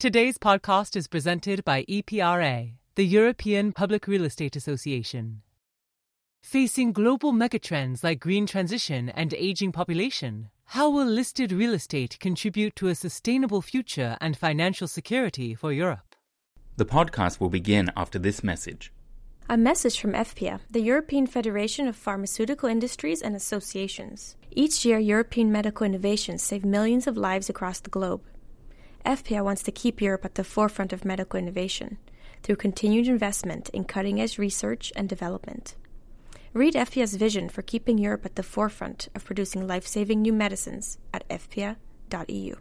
Today's podcast is presented by EPRA, the European Public Real Estate Association. Facing global megatrends like green transition and aging population, how will listed real estate contribute to a sustainable future and financial security for Europe? The podcast will begin after this message. A message from EFPIA, the European Federation of Pharmaceutical Industries and Associations. Each year, European medical innovations save millions of lives across the globe. EFPIA wants to keep Europe at the forefront of medical innovation through continued investment in cutting edge research and development. Read EFPIA's vision for keeping Europe at the forefront of producing life saving new medicines at efpia.eu.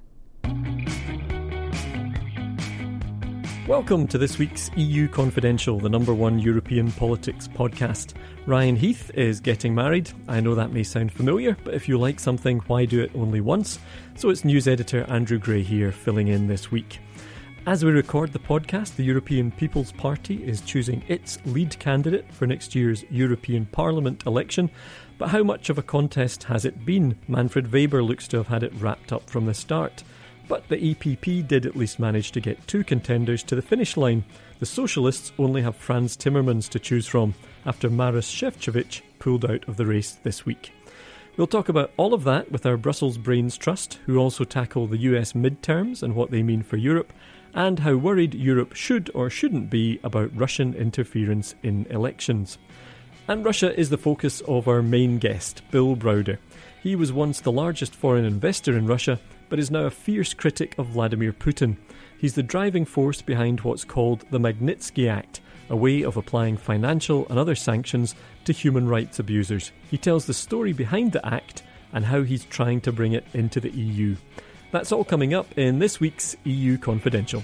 Welcome to this week's EU Confidential, the number one European politics podcast. Ryan Heath is getting married. I know that may sound familiar, but if you like something, why do it only once? So it's news editor Andrew Gray here filling in this week. As we record the podcast, the European People's Party is choosing its lead candidate for next year's European Parliament election. But how much of a contest has it been? Manfred Weber looks to have had it wrapped up from the start. But the EPP did at least manage to get two contenders to the finish line. The Socialists only have Frans Timmermans to choose from after Maros Sefcovic pulled out of the race this week. We'll talk about all of that with our Brussels Brains Trust, who also tackle the US midterms and what they mean for Europe, and how worried Europe should or shouldn't be about Russian interference in elections. And Russia is the focus of our main guest, Bill Browder. He was once the largest foreign investor in Russia but is now a fierce critic of Vladimir Putin. He's the driving force behind what's called the Magnitsky Act, a way of applying financial and other sanctions to human rights abusers. He tells the story behind the act and how he's trying to bring it into the EU. That's all coming up in this week's EU Confidential.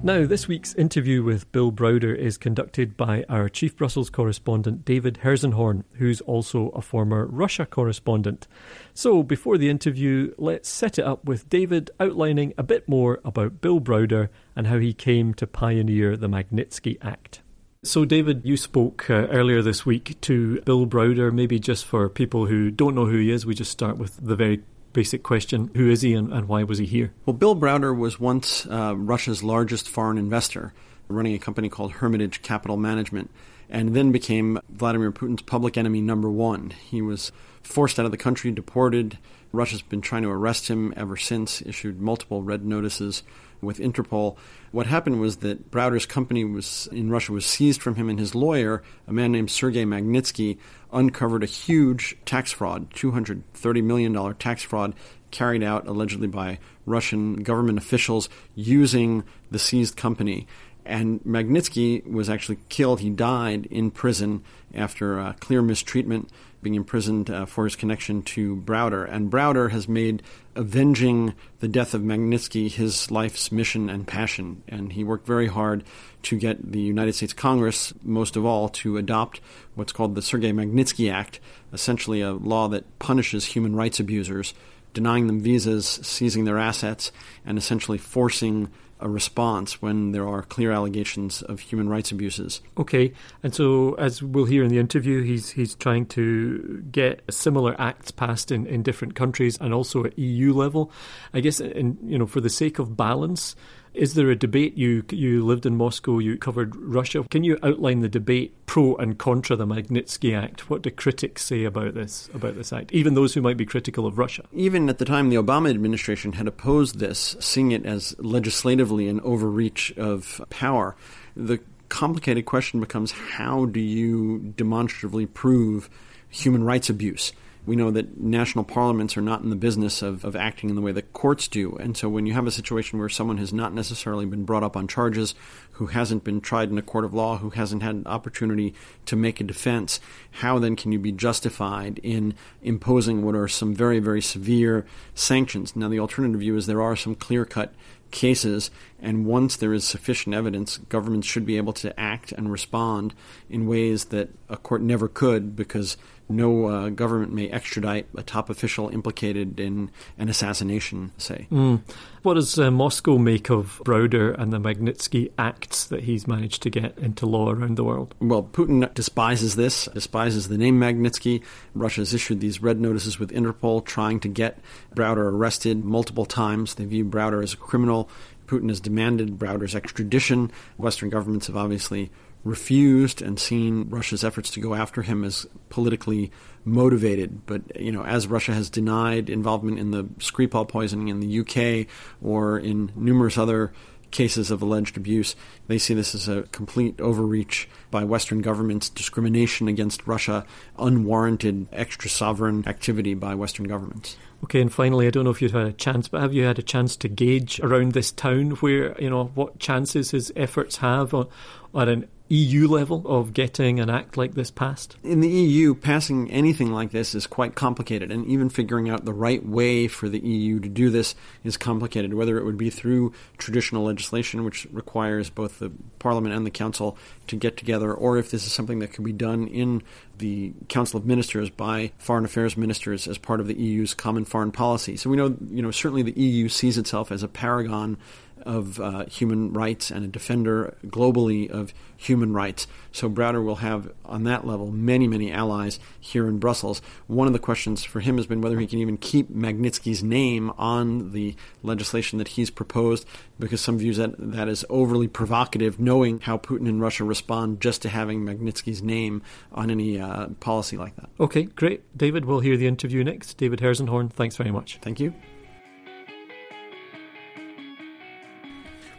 Now, this week's interview with Bill Browder is conducted by our Chief Brussels correspondent David Herszenhorn, who's also a former Russia correspondent. So, before the interview, let's set it up with David outlining a bit more about Bill Browder and how he came to pioneer the Magnitsky Act. So, David, you spoke uh, earlier this week to Bill Browder. Maybe just for people who don't know who he is, we just start with the very basic question who is he and, and why was he here? Well, Bill Browder was once uh, Russia's largest foreign investor, running a company called Hermitage Capital Management, and then became Vladimir Putin's public enemy number one. He was forced out of the country, deported. Russia's been trying to arrest him ever since, issued multiple red notices with Interpol. What happened was that Browder's company was in Russia was seized from him, and his lawyer, a man named Sergei Magnitsky, uncovered a huge tax fraud, $230 million tax fraud carried out allegedly by Russian government officials using the seized company. And Magnitsky was actually killed. He died in prison after uh, clear mistreatment being imprisoned uh, for his connection to Browder. And Browder has made avenging the death of Magnitsky his life's mission and passion. And he worked very hard to get the United States Congress, most of all, to adopt what's called the Sergei Magnitsky Act, essentially a law that punishes human rights abusers, denying them visas, seizing their assets, and essentially forcing a response when there are clear allegations of human rights abuses. Okay, and so as we'll hear in the interview, he's he's trying to get similar acts passed in, in different countries and also at EU level. I guess, in, you know, for the sake of balance, is there a debate? You you lived in Moscow, you covered Russia. Can you outline the debate pro and contra the Magnitsky Act? What do critics say about this about this act? Even those who might be critical of Russia. Even at the time, the Obama administration had opposed this, seeing it as legislatively an overreach of power. The complicated question becomes: How do you demonstratively prove human rights abuse? We know that national parliaments are not in the business of, of acting in the way that courts do. And so when you have a situation where someone has not necessarily been brought up on charges, who hasn't been tried in a court of law, who hasn't had an opportunity to make a defense, how then can you be justified in imposing what are some very, very severe sanctions? Now, the alternative view is there are some clear cut cases, and once there is sufficient evidence, governments should be able to act and respond in ways that a court never could because no uh, government may extradite a top official implicated in an assassination, say. Mm. What does uh, Moscow make of Browder and the Magnitsky Acts that he's managed to get into law around the world? Well, Putin despises this, despises the name Magnitsky. Russia has issued these red notices with Interpol trying to get Browder arrested multiple times. They view Browder as a criminal. Putin has demanded Browder's extradition. Western governments have obviously refused and seen Russia's efforts to go after him as politically motivated. But you know, as Russia has denied involvement in the Skripal poisoning in the UK or in numerous other cases of alleged abuse, they see this as a complete overreach by Western governments, discrimination against Russia, unwarranted extra sovereign activity by Western governments. Okay, and finally, I don't know if you've had a chance, but have you had a chance to gauge around this town where, you know, what chances his efforts have on, on an EU level of getting an act like this passed? In the EU, passing anything like this is quite complicated, and even figuring out the right way for the EU to do this is complicated, whether it would be through traditional legislation, which requires both the Parliament and the Council to get together, or if this is something that can be done in the Council of Ministers by foreign affairs ministers as part of the EU's common foreign policy. So we know, you know, certainly the EU sees itself as a paragon of uh, human rights and a defender globally of human rights. So Browder will have, on that level, many, many allies here in Brussels. One of the questions for him has been whether he can even keep Magnitsky's name on the legislation that he's proposed, because some views that that is overly provocative, knowing how Putin and Russia respond just to having Magnitsky's name on any uh, policy like that. Okay, great. David, we'll hear the interview next. David Herszenhorn, thanks very much. Thank you.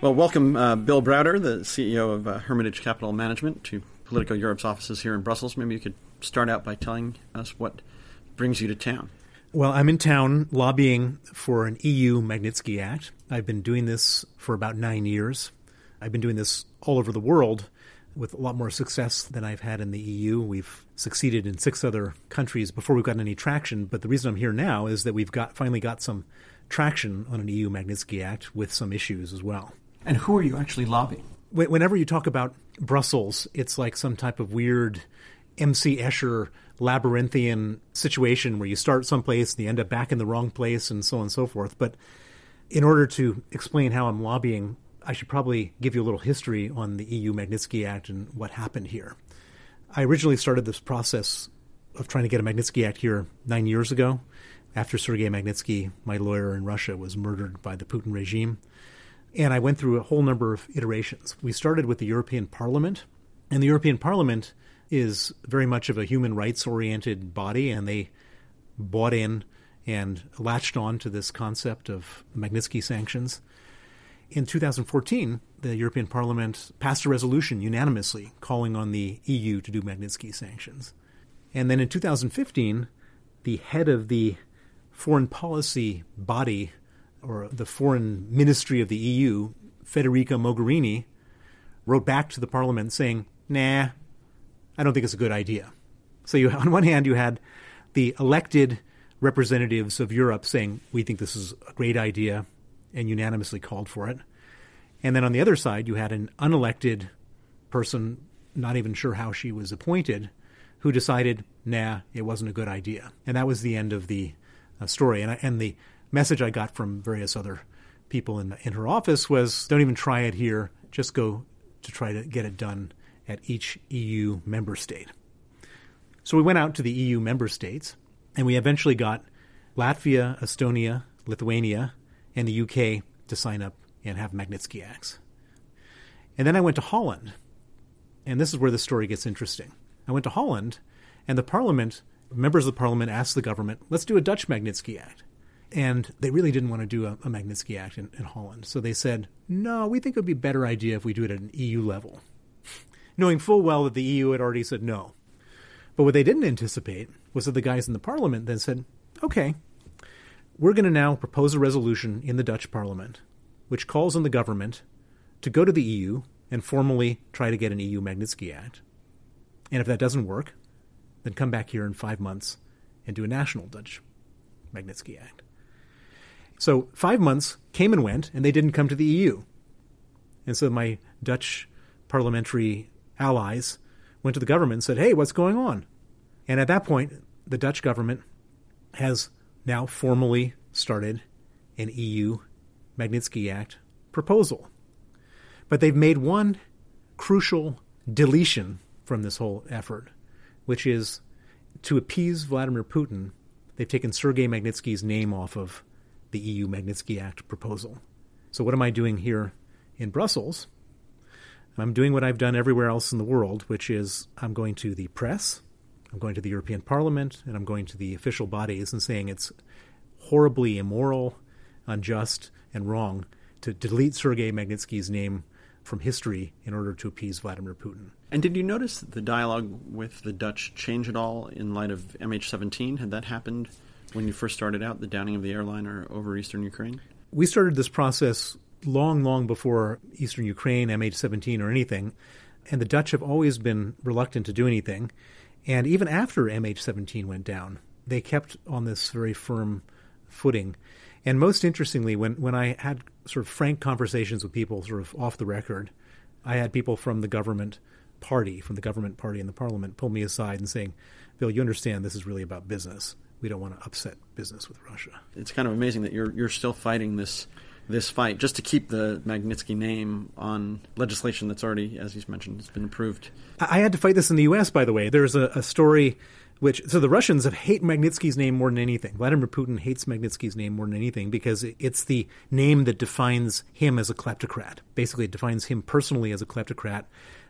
Well, welcome, uh, Bill Browder, the CEO of uh, Hermitage Capital Management, to Politico Europe's offices here in Brussels. Maybe you could start out by telling us what brings you to town. Well, I'm in town lobbying for an EU Magnitsky Act. I've been doing this for about nine years. I've been doing this all over the world with a lot more success than I've had in the EU. We've succeeded in six other countries before we've gotten any traction. But the reason I'm here now is that we've got finally got some traction on an EU Magnitsky Act with some issues as well. And who are you actually lobbying? Whenever you talk about Brussels, it's like some type of weird MC Escher labyrinthian situation where you start someplace and you end up back in the wrong place and so on and so forth. But in order to explain how I'm lobbying, I should probably give you a little history on the EU Magnitsky Act and what happened here. I originally started this process of trying to get a Magnitsky Act here nine years ago after Sergei Magnitsky, my lawyer in Russia, was murdered by the Putin regime. And I went through a whole number of iterations. We started with the European Parliament, and the European Parliament is very much of a human rights oriented body, and they bought in and latched on to this concept of Magnitsky sanctions. In 2014, the European Parliament passed a resolution unanimously calling on the EU to do Magnitsky sanctions. And then in 2015, the head of the foreign policy body or the foreign ministry of the EU, Federica Mogherini, wrote back to the parliament saying, nah, I don't think it's a good idea. So you, on one hand, you had the elected representatives of Europe saying, we think this is a great idea, and unanimously called for it. And then on the other side, you had an unelected person, not even sure how she was appointed, who decided, nah, it wasn't a good idea. And that was the end of the uh, story. And, and the message I got from various other people in, in her office was don't even try it here, just go to try to get it done at each EU member state. So we went out to the EU member states, and we eventually got Latvia, Estonia, Lithuania, and the UK to sign up and have Magnitsky Acts. And then I went to Holland, and this is where the story gets interesting. I went to Holland, and the parliament, members of the parliament asked the government, let's do a Dutch Magnitsky Act. And they really didn't want to do a, a Magnitsky Act in, in Holland. So they said, no, we think it would be a better idea if we do it at an EU level, knowing full well that the EU had already said no. But what they didn't anticipate was that the guys in the parliament then said, okay, we're going to now propose a resolution in the Dutch parliament which calls on the government to go to the EU and formally try to get an EU Magnitsky Act. And if that doesn't work, then come back here in five months and do a national Dutch Magnitsky Act. So five months came and went, and they didn't come to the EU. And so my Dutch parliamentary allies went to the government and said, hey, what's going on? And at that point, the Dutch government has now formally started an EU Magnitsky Act proposal. But they've made one crucial deletion from this whole effort, which is to appease Vladimir Putin, they've taken Sergei Magnitsky's name off of the EU Magnitsky Act proposal. So, what am I doing here in Brussels? I'm doing what I've done everywhere else in the world, which is I'm going to the press, I'm going to the European Parliament, and I'm going to the official bodies and saying it's horribly immoral, unjust, and wrong to delete Sergei Magnitsky's name from history in order to appease Vladimir Putin. And did you notice the dialogue with the Dutch change at all in light of MH17? Had that happened when you first started out, the downing of the airliner over eastern Ukraine? We started this process long, long before eastern Ukraine, MH17, or anything. And the Dutch have always been reluctant to do anything. And even after MH17 went down, they kept on this very firm footing. And most interestingly, when, when I had sort of frank conversations with people sort of off the record, I had people from the government party, from the government party in the parliament, pull me aside and saying, Bill, you understand this is really about business. We don't want to upset business with Russia. It's kind of amazing that you're you're still fighting this this fight just to keep the Magnitsky name on legislation that's already, as you mentioned, has been approved. I had to fight this in the U.S. By the way, there's a, a story which so the Russians have hate Magnitsky's name more than anything. Vladimir Putin hates Magnitsky's name more than anything because it's the name that defines him as a kleptocrat. Basically, it defines him personally as a kleptocrat,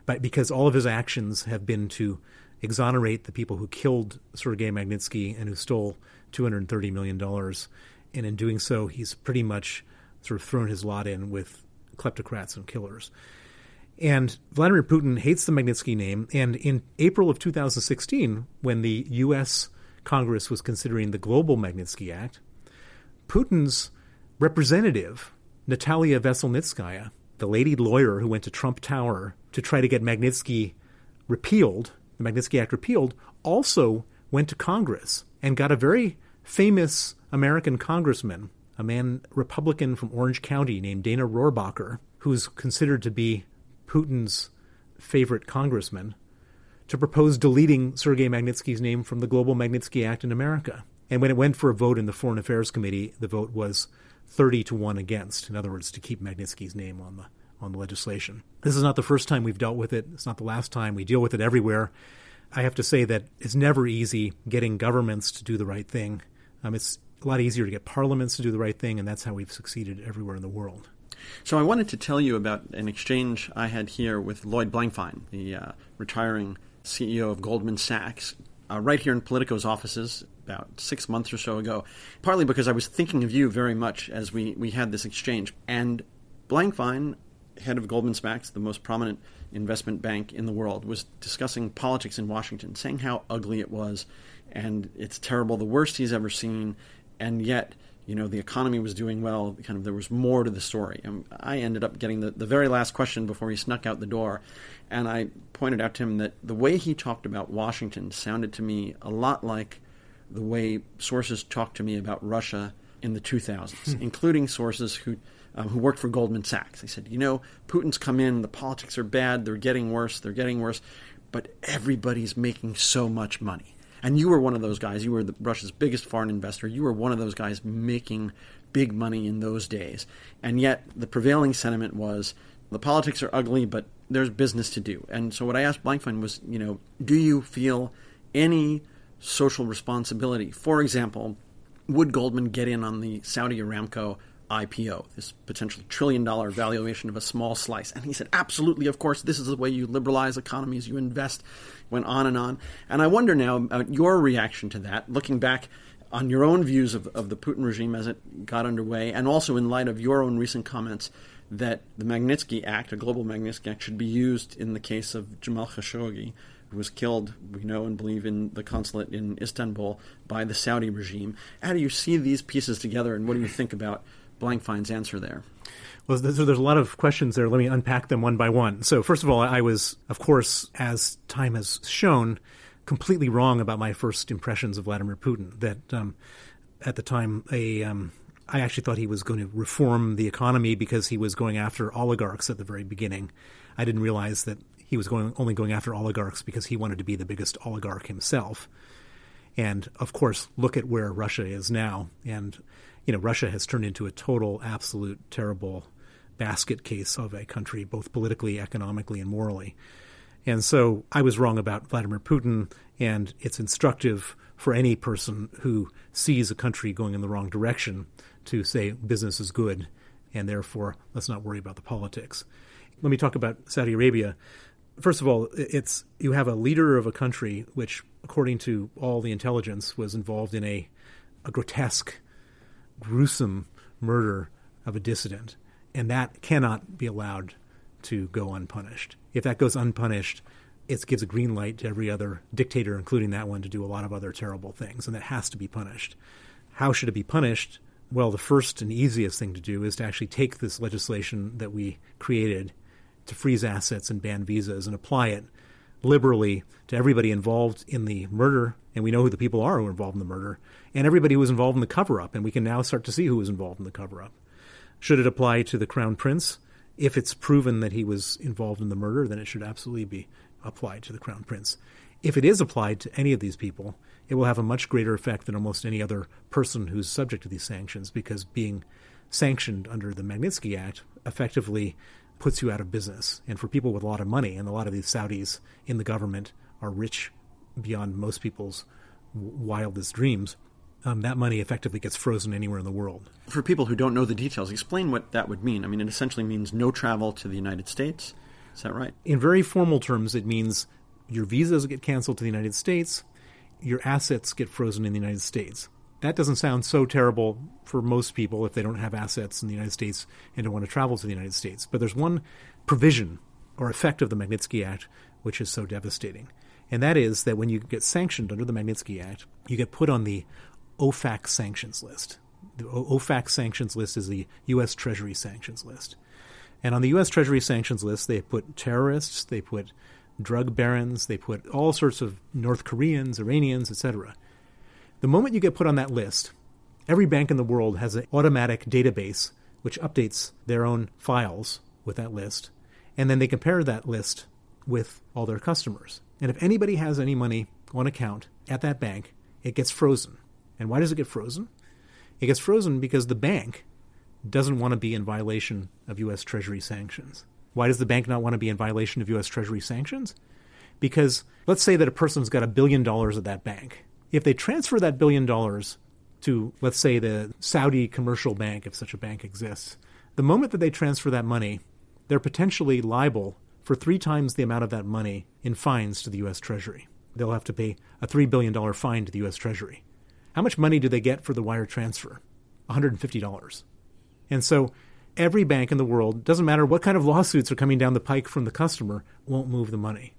but because all of his actions have been to exonerate the people who killed Sergei Magnitsky and who stole 230 million dollars, and in doing so, he's pretty much sort of thrown his lot in with kleptocrats and killers. And Vladimir Putin hates the Magnitsky name. And in April of 2016, when the U.S. Congress was considering the Global Magnitsky Act, Putin's representative, Natalia Veselnitskaya, the lady lawyer who went to Trump Tower to try to get Magnitsky repealed, the Magnitsky Act repealed, also went to Congress and got a very famous American congressman, a man Republican from Orange County named Dana Rohrabacher, who's considered to be Putin's favorite congressman to propose deleting Sergei Magnitsky's name from the Global Magnitsky Act in America. And when it went for a vote in the Foreign Affairs Committee, the vote was 30 to 1 against. In other words, to keep Magnitsky's name on the on the legislation. This is not the first time we've dealt with it. It's not the last time. We deal with it everywhere. I have to say that it's never easy getting governments to do the right thing. Um, it's a lot easier to get parliaments to do the right thing, and that's how we've succeeded everywhere in the world. So I wanted to tell you about an exchange I had here with Lloyd Blankfein, the uh, retiring CEO of Goldman Sachs, uh, right here in Politico's offices about six months or so ago, partly because I was thinking of you very much as we, we had this exchange. And Blankfein, head of Goldman Sachs, the most prominent investment bank in the world, was discussing politics in Washington, saying how ugly it was and it's terrible, the worst he's ever seen, and yet – you know, the economy was doing well. Kind of, there was more to the story. And I ended up getting the, the very last question before he snuck out the door. And I pointed out to him that the way he talked about Washington sounded to me a lot like the way sources talked to me about Russia in the 2000s, hmm. including sources who um, who worked for Goldman Sachs. They said, you know, Putin's come in, the politics are bad, they're getting worse, they're getting worse, but everybody's making so much money. And you were one of those guys. You were the, Russia's biggest foreign investor. You were one of those guys making big money in those days. And yet, the prevailing sentiment was the politics are ugly, but there's business to do. And so, what I asked Blankfein was, you know, do you feel any social responsibility? For example, would Goldman get in on the Saudi Aramco IPO, this potential trillion dollar valuation of a small slice. And he said, absolutely, of course, this is the way you liberalize economies, you invest, went on and on. And I wonder now about your reaction to that, looking back on your own views of, of the Putin regime as it got underway, and also in light of your own recent comments that the Magnitsky Act, a global Magnitsky Act, should be used in the case of Jamal Khashoggi, was killed, we know and believe, in the consulate in Istanbul by the Saudi regime. How do you see these pieces together, and what do you think about Blankfein's answer there? Well, so there's a lot of questions there. Let me unpack them one by one. So, first of all, I was, of course, as time has shown, completely wrong about my first impressions of Vladimir Putin. That um, at the time, a um, I actually thought he was going to reform the economy because he was going after oligarchs at the very beginning. I didn't realize that he was going only going after oligarchs because he wanted to be the biggest oligarch himself. And of course, look at where Russia is now. And you know, Russia has turned into a total, absolute, terrible basket case of a country, both politically, economically, and morally. And so I was wrong about Vladimir Putin, and it's instructive for any person who sees a country going in the wrong direction to say business is good, and therefore let's not worry about the politics. Let me talk about Saudi Arabia. First of all, it's you have a leader of a country which, according to all the intelligence, was involved in a, a grotesque, gruesome murder of a dissident, and that cannot be allowed to go unpunished. If that goes unpunished, it gives a green light to every other dictator, including that one, to do a lot of other terrible things, and that has to be punished. How should it be punished? Well, the first and easiest thing to do is to actually take this legislation that we created to freeze assets and ban visas and apply it liberally to everybody involved in the murder, and we know who the people are who are involved in the murder, and everybody who was involved in the cover up, and we can now start to see who was involved in the cover up. Should it apply to the crown prince? If it's proven that he was involved in the murder, then it should absolutely be applied to the crown prince. If it is applied to any of these people, it will have a much greater effect than almost any other person who's subject to these sanctions because being sanctioned under the Magnitsky Act effectively puts you out of business. And for people with a lot of money, and a lot of these Saudis in the government are rich beyond most people's wildest dreams, um, that money effectively gets frozen anywhere in the world. For people who don't know the details, explain what that would mean. I mean, it essentially means no travel to the United States. Is that right? In very formal terms, it means your visas get canceled to the United States your assets get frozen in the United States. That doesn't sound so terrible for most people if they don't have assets in the United States and don't want to travel to the United States. But there's one provision or effect of the Magnitsky Act which is so devastating. And that is that when you get sanctioned under the Magnitsky Act, you get put on the OFAC sanctions list. The OFAC sanctions list is the U.S. Treasury sanctions list. And on the U.S. Treasury sanctions list, they put terrorists, they put drug barons, they put all sorts of North Koreans, Iranians, etc. The moment you get put on that list, every bank in the world has an automatic database which updates their own files with that list, and then they compare that list with all their customers. And if anybody has any money on account at that bank, it gets frozen. And why does it get frozen? It gets frozen because the bank doesn't want to be in violation of U.S. Treasury sanctions. Why does the bank not want to be in violation of U.S. Treasury sanctions? Because let's say that a person's got a billion dollars at that bank. If they transfer that billion dollars to, let's say, the Saudi commercial bank, if such a bank exists, the moment that they transfer that money, they're potentially liable for three times the amount of that money in fines to the U.S. Treasury. They'll have to pay a $3 billion fine to the U.S. Treasury. How much money do they get for the wire transfer? $150. And so every bank in the world, doesn't matter what kind of lawsuits are coming down the pike from the customer, won't move the money.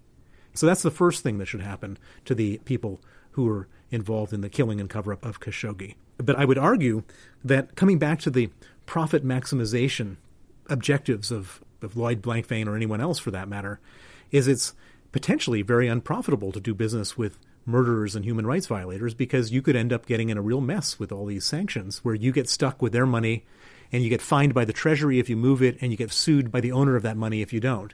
So that's the first thing that should happen to the people who were involved in the killing and cover up of Khashoggi. But I would argue that coming back to the profit maximization objectives of, of Lloyd Blankfein or anyone else for that matter, is it's potentially very unprofitable to do business with murderers and human rights violators because you could end up getting in a real mess with all these sanctions where you get stuck with their money and you get fined by the Treasury if you move it, and you get sued by the owner of that money if you don't.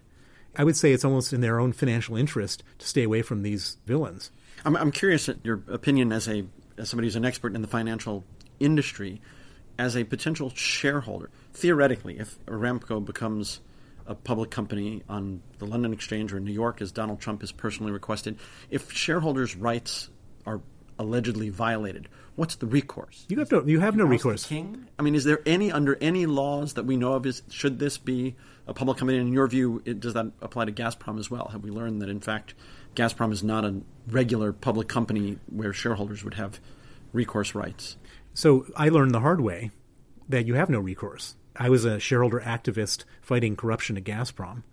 I would say it's almost in their own financial interest to stay away from these villains. I'm, I'm curious at your opinion as a as somebody who's an expert in the financial industry, as a potential shareholder. Theoretically, if Aramco becomes a public company on the London Exchange or in New York, as Donald Trump has personally requested, if shareholders' rights are allegedly violated, what's the recourse? You have no, you have no recourse. King? I mean, is there any under any laws that we know of? Is should this be a public company? In your view, it, does that apply to Gazprom as well? Have we learned that in fact Gazprom is not a regular public company where shareholders would have recourse rights? So I learned the hard way that you have no recourse. I was a shareholder activist fighting corruption at Gazprom,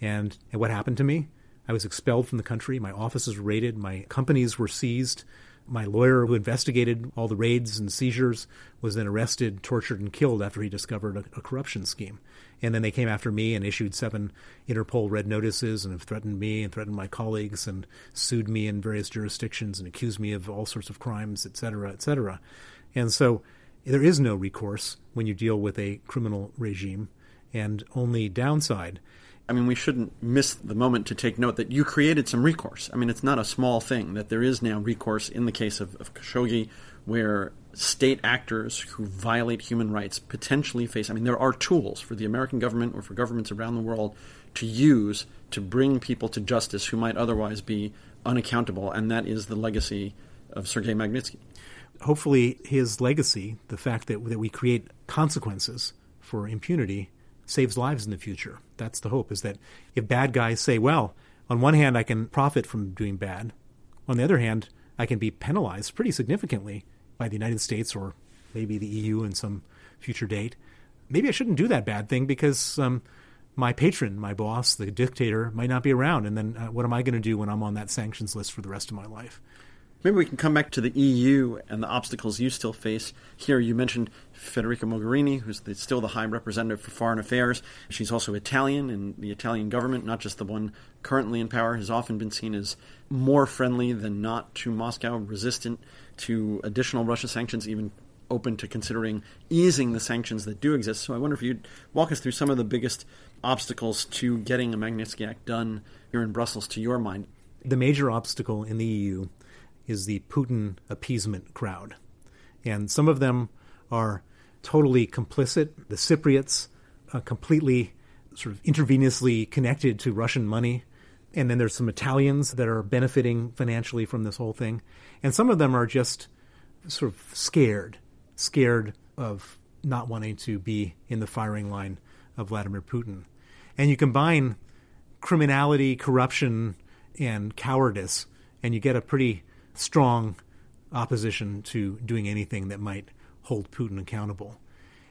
and, what happened to me? I was expelled from the country. My offices were raided. My companies were seized. My lawyer, who investigated all the raids and seizures, was then arrested, tortured, and killed after he discovered a, a corruption scheme. And then they came after me and issued seven Interpol red notices and have threatened me and threatened my colleagues and sued me in various jurisdictions and accused me of all sorts of crimes, et cetera, et cetera. And so there is no recourse when you deal with a criminal regime, and only downside I mean, we shouldn't miss the moment to take note that you created some recourse. I mean, it's not a small thing that there is now recourse in the case of, of Khashoggi, where state actors who violate human rights potentially face. I mean, there are tools for the American government or for governments around the world to use to bring people to justice who might otherwise be unaccountable, and that is the legacy of Sergei Magnitsky. Hopefully, his legacy, the fact that, that we create consequences for impunity, saves lives in the future. That's the hope, is that if bad guys say, well, on one hand, I can profit from doing bad, on the other hand, I can be penalized pretty significantly by the United States or maybe the EU in some future date. Maybe I shouldn't do that bad thing because um, my patron, my boss, the dictator, might not be around. And then uh, what am I going to do when I'm on that sanctions list for the rest of my life? Maybe we can come back to the EU and the obstacles you still face. Here, you mentioned Federica Mogherini, who's the, still the High Representative for Foreign Affairs. She's also Italian, and the Italian government, not just the one currently in power, has often been seen as more friendly than not to Moscow, resistant to additional Russia sanctions, even open to considering easing the sanctions that do exist. So I wonder if you'd walk us through some of the biggest obstacles to getting a Magnitsky Act done here in Brussels to your mind. The major obstacle in the EU is the Putin appeasement crowd. And some of them are totally complicit. The Cypriots uh, completely sort of intravenously connected to Russian money. And then there's some Italians that are benefiting financially from this whole thing. And some of them are just sort of scared, scared of not wanting to be in the firing line of Vladimir Putin. And you combine criminality, corruption, and cowardice, and you get a pretty strong opposition to doing anything that might hold Putin accountable.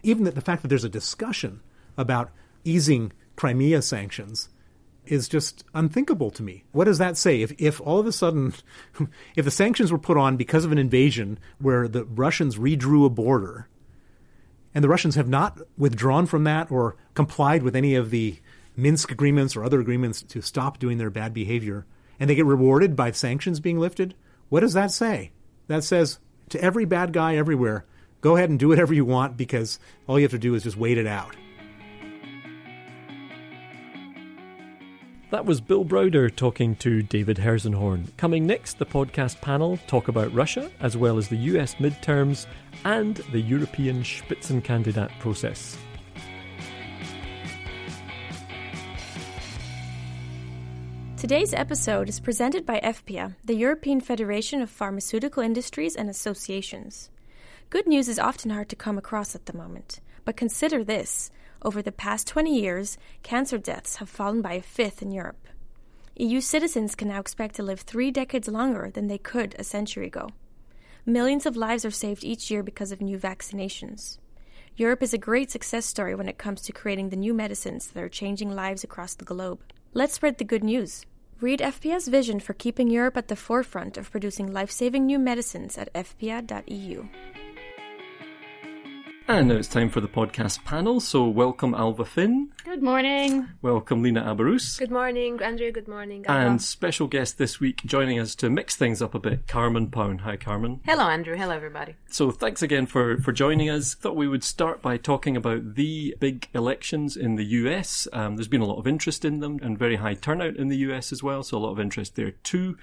Even the fact that there's a discussion about easing Crimea sanctions is just unthinkable to me. What does that say? If, if all of a sudden, if the sanctions were put on because of an invasion where the Russians redrew a border, and the Russians have not withdrawn from that or complied with any of the Minsk agreements or other agreements to stop doing their bad behavior, and they get rewarded by sanctions being lifted, what does that say? That says to every bad guy everywhere, go ahead and do whatever you want because all you have to do is just wait it out. That was Bill Browder talking to David Herszenhorn. Coming next, the podcast panel talk about Russia, as well as the US midterms and the European Spitzenkandidat process. Today's episode is presented by EFPIA, the European Federation of Pharmaceutical Industries and Associations. Good news is often hard to come across at the moment, but consider this. Over the past 20 years, cancer deaths have fallen by a fifth in Europe. EU citizens can now expect to live three decades longer than they could a century ago. Millions of lives are saved each year because of new vaccinations. Europe is a great success story when it comes to creating the new medicines that are changing lives across the globe. Let's spread the good news. Read EFPIA's vision for keeping Europe at the forefront of producing life saving new medicines at efpia.eu. And now it's time for the podcast panel. So, welcome Alva Finn. Good morning. Welcome Lina Abarus. Good morning, Andrea. Good morning. And special guest this week joining us to mix things up a bit, Carmen Paun. Hi, Carmen. Hello, Andrew. Hello, everybody. So, thanks again for, for joining us. Thought we would start by talking about the big elections in the US. Um, there's been a lot of interest in them and very high turnout in the US as well, so a lot of interest there too.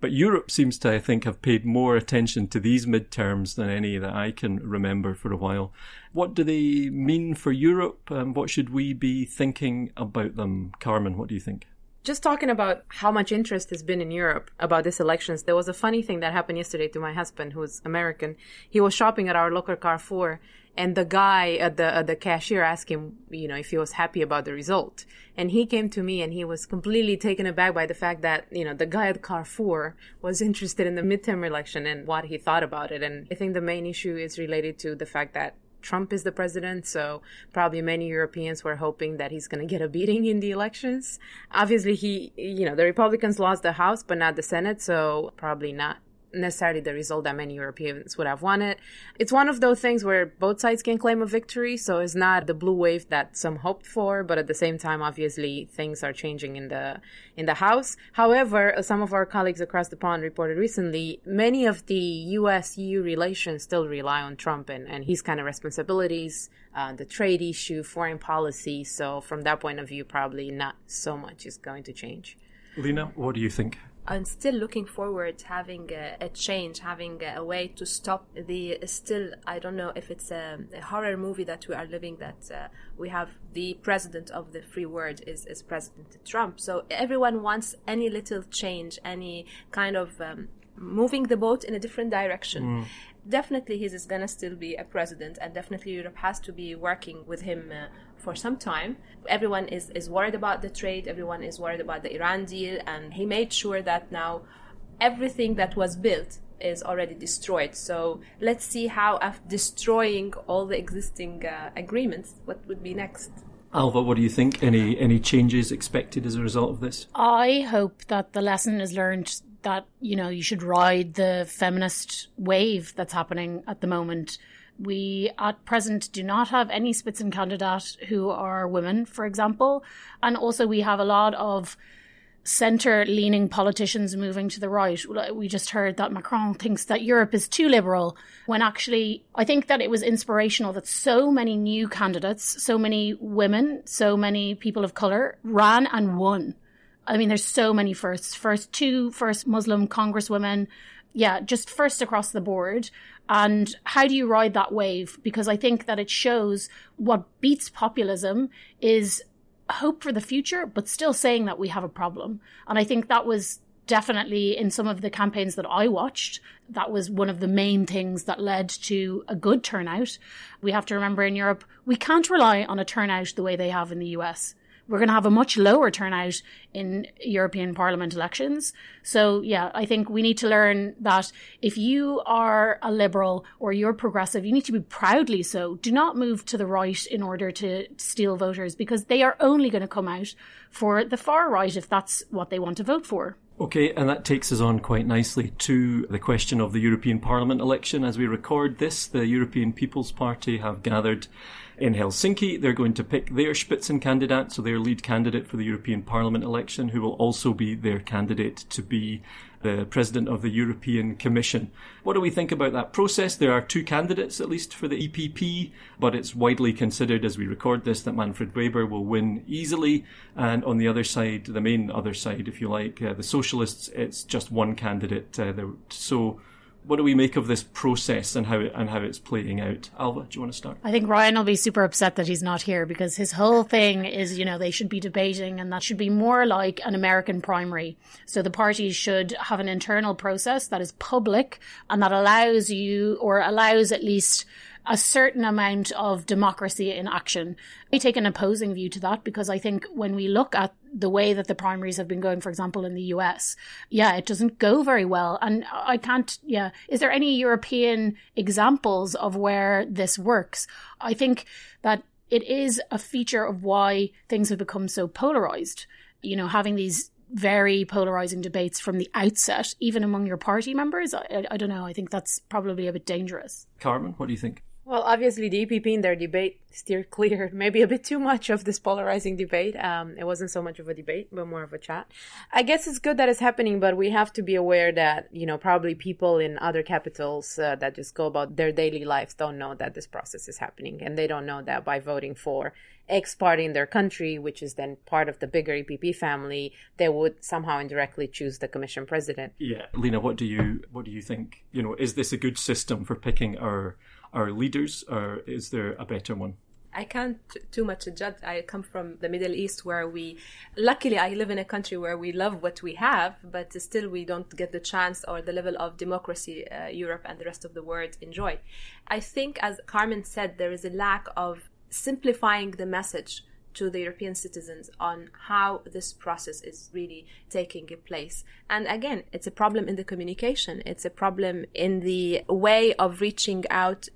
But Europe seems to, I think, have paid more attention to these midterms than any that I can remember for a while. What do they mean for Europe? and what should we be thinking about them? Carmen, what do you think? Just talking about how much interest has been in Europe about these elections, there was a funny thing that happened yesterday to my husband, who's American. He was shopping at our local Carrefour and the guy at the at the cashier asked him, you know, if he was happy about the result. And he came to me and he was completely taken aback by the fact that, you know, the guy at Carrefour was interested in the midterm election and what he thought about it. And I think the main issue is related to the fact that Trump is the president, so probably many Europeans were hoping that he's going to get a beating in the elections. Obviously, he, you know, the Republicans lost the House, but not the Senate, so probably not necessarily the result that many Europeans would have wanted. It's one of those things where both sides can claim a victory, so it's not the blue wave that some hoped for, but at the same time, obviously, things are changing in the in the House. However, some of our colleagues across the pond reported recently, many of the U.S.-EU relations still rely on Trump and, and his kind of responsibilities, uh, the trade issue, foreign policy. So from that point of view, probably not so much is going to change. Lena, what do you think? I'm still looking forward to having a, a change, having a, way to stop the still. I don't know if it's a, a horror movie that we are living. That uh, we have the president of the free world is is President Trump. So everyone wants any little change, any kind of um, moving the boat in a different direction. Mm. Definitely, he is gonna still be a president, and definitely Europe has to be working with him. Uh, for some time. Everyone is, is worried about the trade, everyone is worried about the Iran deal, and he made sure that now everything that was built is already destroyed. So let's see how, after destroying all the existing uh, agreements, what would be next. Alva, what do you think? Any any changes expected as a result of this? I hope that the lesson is learned that you know you should ride the feminist wave that's happening at the moment we at present do not have any Spitzenkandidat who are women, for example. And also we have a lot of centre leaning politicians moving to the right. We just heard that Macron thinks that Europe is too liberal when actually I think that it was inspirational that so many new candidates, so many women, so many people of colour ran and won. I mean, there's so many firsts. First two first Muslim congresswomen. Yeah, just first across the board. And how do you ride that wave? Because I think that it shows what beats populism is hope for the future, but still saying that we have a problem. And I think that was definitely in some of the campaigns that I watched, that was one of the main things that led to a good turnout. We have to remember in Europe, we can't rely on a turnout the way they have in the US we're going to have a much lower turnout in European Parliament elections. So, yeah, I think we need to learn that if you are a liberal or you're progressive, you need to be proudly so. Do not move to the right in order to steal voters because they are only going to come out for the far right if that's what they want to vote for. Okay, and that takes us on quite nicely to the question of the European Parliament election. As we record this, the European People's Party have gathered in Helsinki. They're going to pick their Spitzenkandidat, so their lead candidate for the European Parliament election, who will also be their candidate to be the president of the European Commission. What do we think about that process? There are two candidates, at least for the EPP, but it's widely considered as we record this that Manfred Weber will win easily. And on the other side, the main other side, if you like, uh, the Socialists, it's just one candidate. Uh, so what do we make of this process and how and how it's playing out? Alva, do you want to start? I think Ryan will be super upset that he's not here because his whole thing is, you know, they should be debating and that should be more like an American primary. So the parties should have an internal process that is public and that allows you or allows at least a certain amount of democracy in action. I take an opposing view to that because I think when we look at the way that the primaries have been going, for example, in the US, yeah, it doesn't go very well. And I can't, yeah. Is there any European examples of where this works? I think that it is a feature of why things have become so polarized. You know, having these very polarizing debates from the outset, even among your party members. I, I, don't know. I think that's probably a bit dangerous. Carmen, what do you think? Well, obviously, the EPP in their debate steered clear, maybe a bit too much of this polarizing debate. Um, it wasn't so much of a debate, but more of a chat. I guess it's good that it's happening, but we have to be aware that, you know, probably people in other capitals uh, that just go about their daily lives don't know that this process is happening. And they don't know that by voting for X party in their country, which is then part of the bigger EPP family, they would somehow indirectly choose the commission president. Yeah. Lena, what do you, what do you think? You know, is this a good system for picking our our leaders, or is there a better one? I can't too much judge. I come from the Middle East where we, luckily, I live in a country where we love what we have, but still we don't get the chance or the level of democracy uh, Europe and the rest of the world enjoy. I think, as Carmen said, there is a lack of simplifying the message to the European citizens on how this process is really taking place. And again, it's a problem in the communication, it's a problem in the way of reaching out.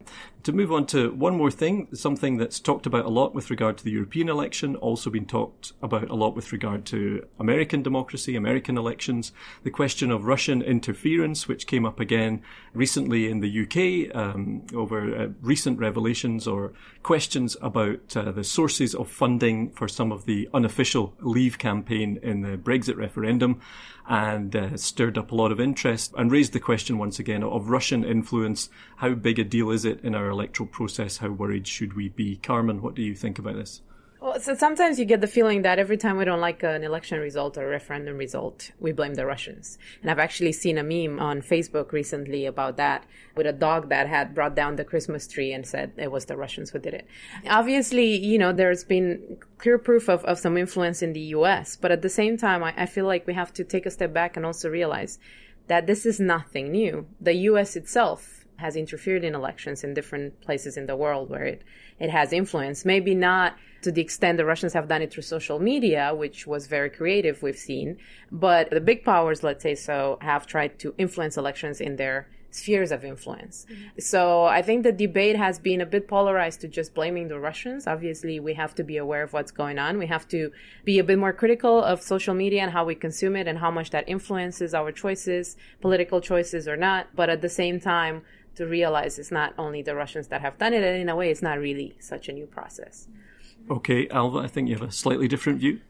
To move on to one more thing, something that's talked about a lot with regard to the European election, also been talked about a lot with regard to American democracy, American elections, the question of Russian interference, which came up again recently in the UK um, over uh, recent revelations or questions about uh, the sources of funding for some of the unofficial Leave campaign in the Brexit referendum and uh, stirred up a lot of interest and raised the question once again of Russian influence. How big a deal is it in our electoral process? How worried should we be? Carmen, what do you think about this? Well, so sometimes you get the feeling that every time we don't like an election result or a referendum result, we blame the Russians. And I've actually seen a meme on Facebook recently about that with a dog that had brought down the Christmas tree and said it was the Russians who did it. Obviously, you know, there's been clear proof of, of some influence in the US, but at the same time, I, I feel like we have to take a step back and also realize that this is nothing new. The US itself has interfered in elections in different places in the world where it, it has influence. Maybe not to the extent the Russians have done it through social media, which was very creative, we've seen. But the big powers, let's say so, have tried to influence elections in their spheres of influence. Mm-hmm. So I think the debate has been a bit polarized to just blaming the Russians. Obviously, we have to be aware of what's going on. We have to be a bit more critical of social media and how we consume it and how much that influences our choices, political choices or not. But at the same time, to realize it's not only the Russians that have done it, and in a way, it's not really such a new process. Okay, Alva, I think you have a slightly different view.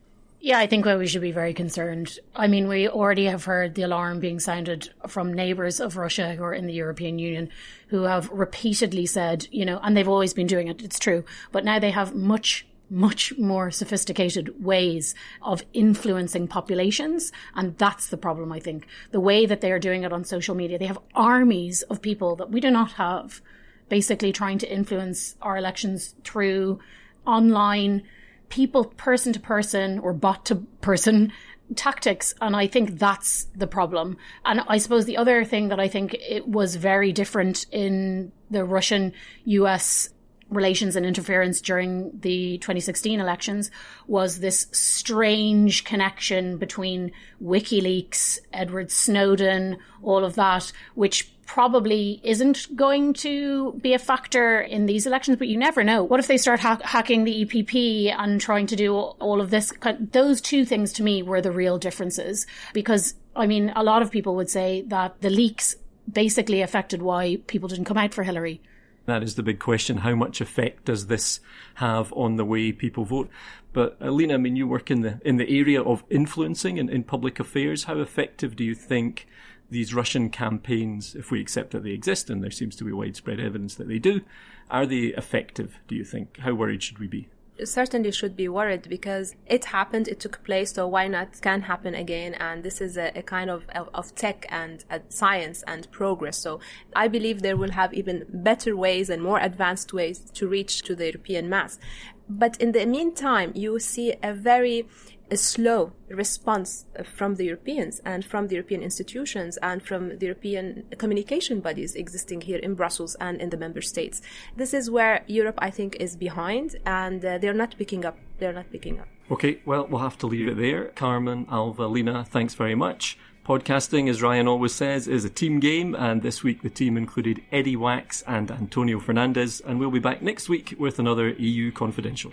Yeah, I think well, we should be very concerned. I mean, we already have heard the alarm being sounded from neighbours of Russia who are in the European Union who have repeatedly said, you know, and they've always been doing it, it's true, but now they have much much more sophisticated ways of influencing populations. And that's the problem, I think. The way that they are doing it on social media, they have armies of people that we do not have basically trying to influence our elections through online people person to person or bot to person tactics and i think that's the problem and i suppose the other thing that i think it was very different in the russian us relations and interference during the 2016 elections was this strange connection between WikiLeaks, Edward Snowden, all of that, which probably isn't going to be a factor in these elections, but you never know. What if they start ha- hacking the EPP and trying to do all of this? Those two things to me were the real differences because, I mean, a lot of people would say that the leaks basically affected why people didn't come out for Hillary. That is the big question. How much effect does this have on the way people vote? But uh, Alina, I mean, you work in the in the area of influencing in, in public affairs. How effective do you think these Russian campaigns, if we accept that they exist, and there seems to be widespread evidence that they do, are they effective, do you think? How worried should we be? Certainly should be worried because it happened, it took place, so why not can happen again? And this is a, a kind of, of, of tech and uh, science and progress. So I believe there will have even better ways and more advanced ways to reach to the European mass. But in the meantime, you see a very a slow response from the Europeans and from the European institutions and from the European communication bodies existing here in Brussels and in the member states. This is where Europe, I think, is behind and uh, they're not picking up. They're not picking up. Okay, well, we'll have to leave it there. Carmen, Alva, Lina, thanks very much. Podcasting, as Ryan always says, is a team game, and this week the team included Eddie Wax and Antonio Fernandez, and we'll be back next week with another EU Confidential.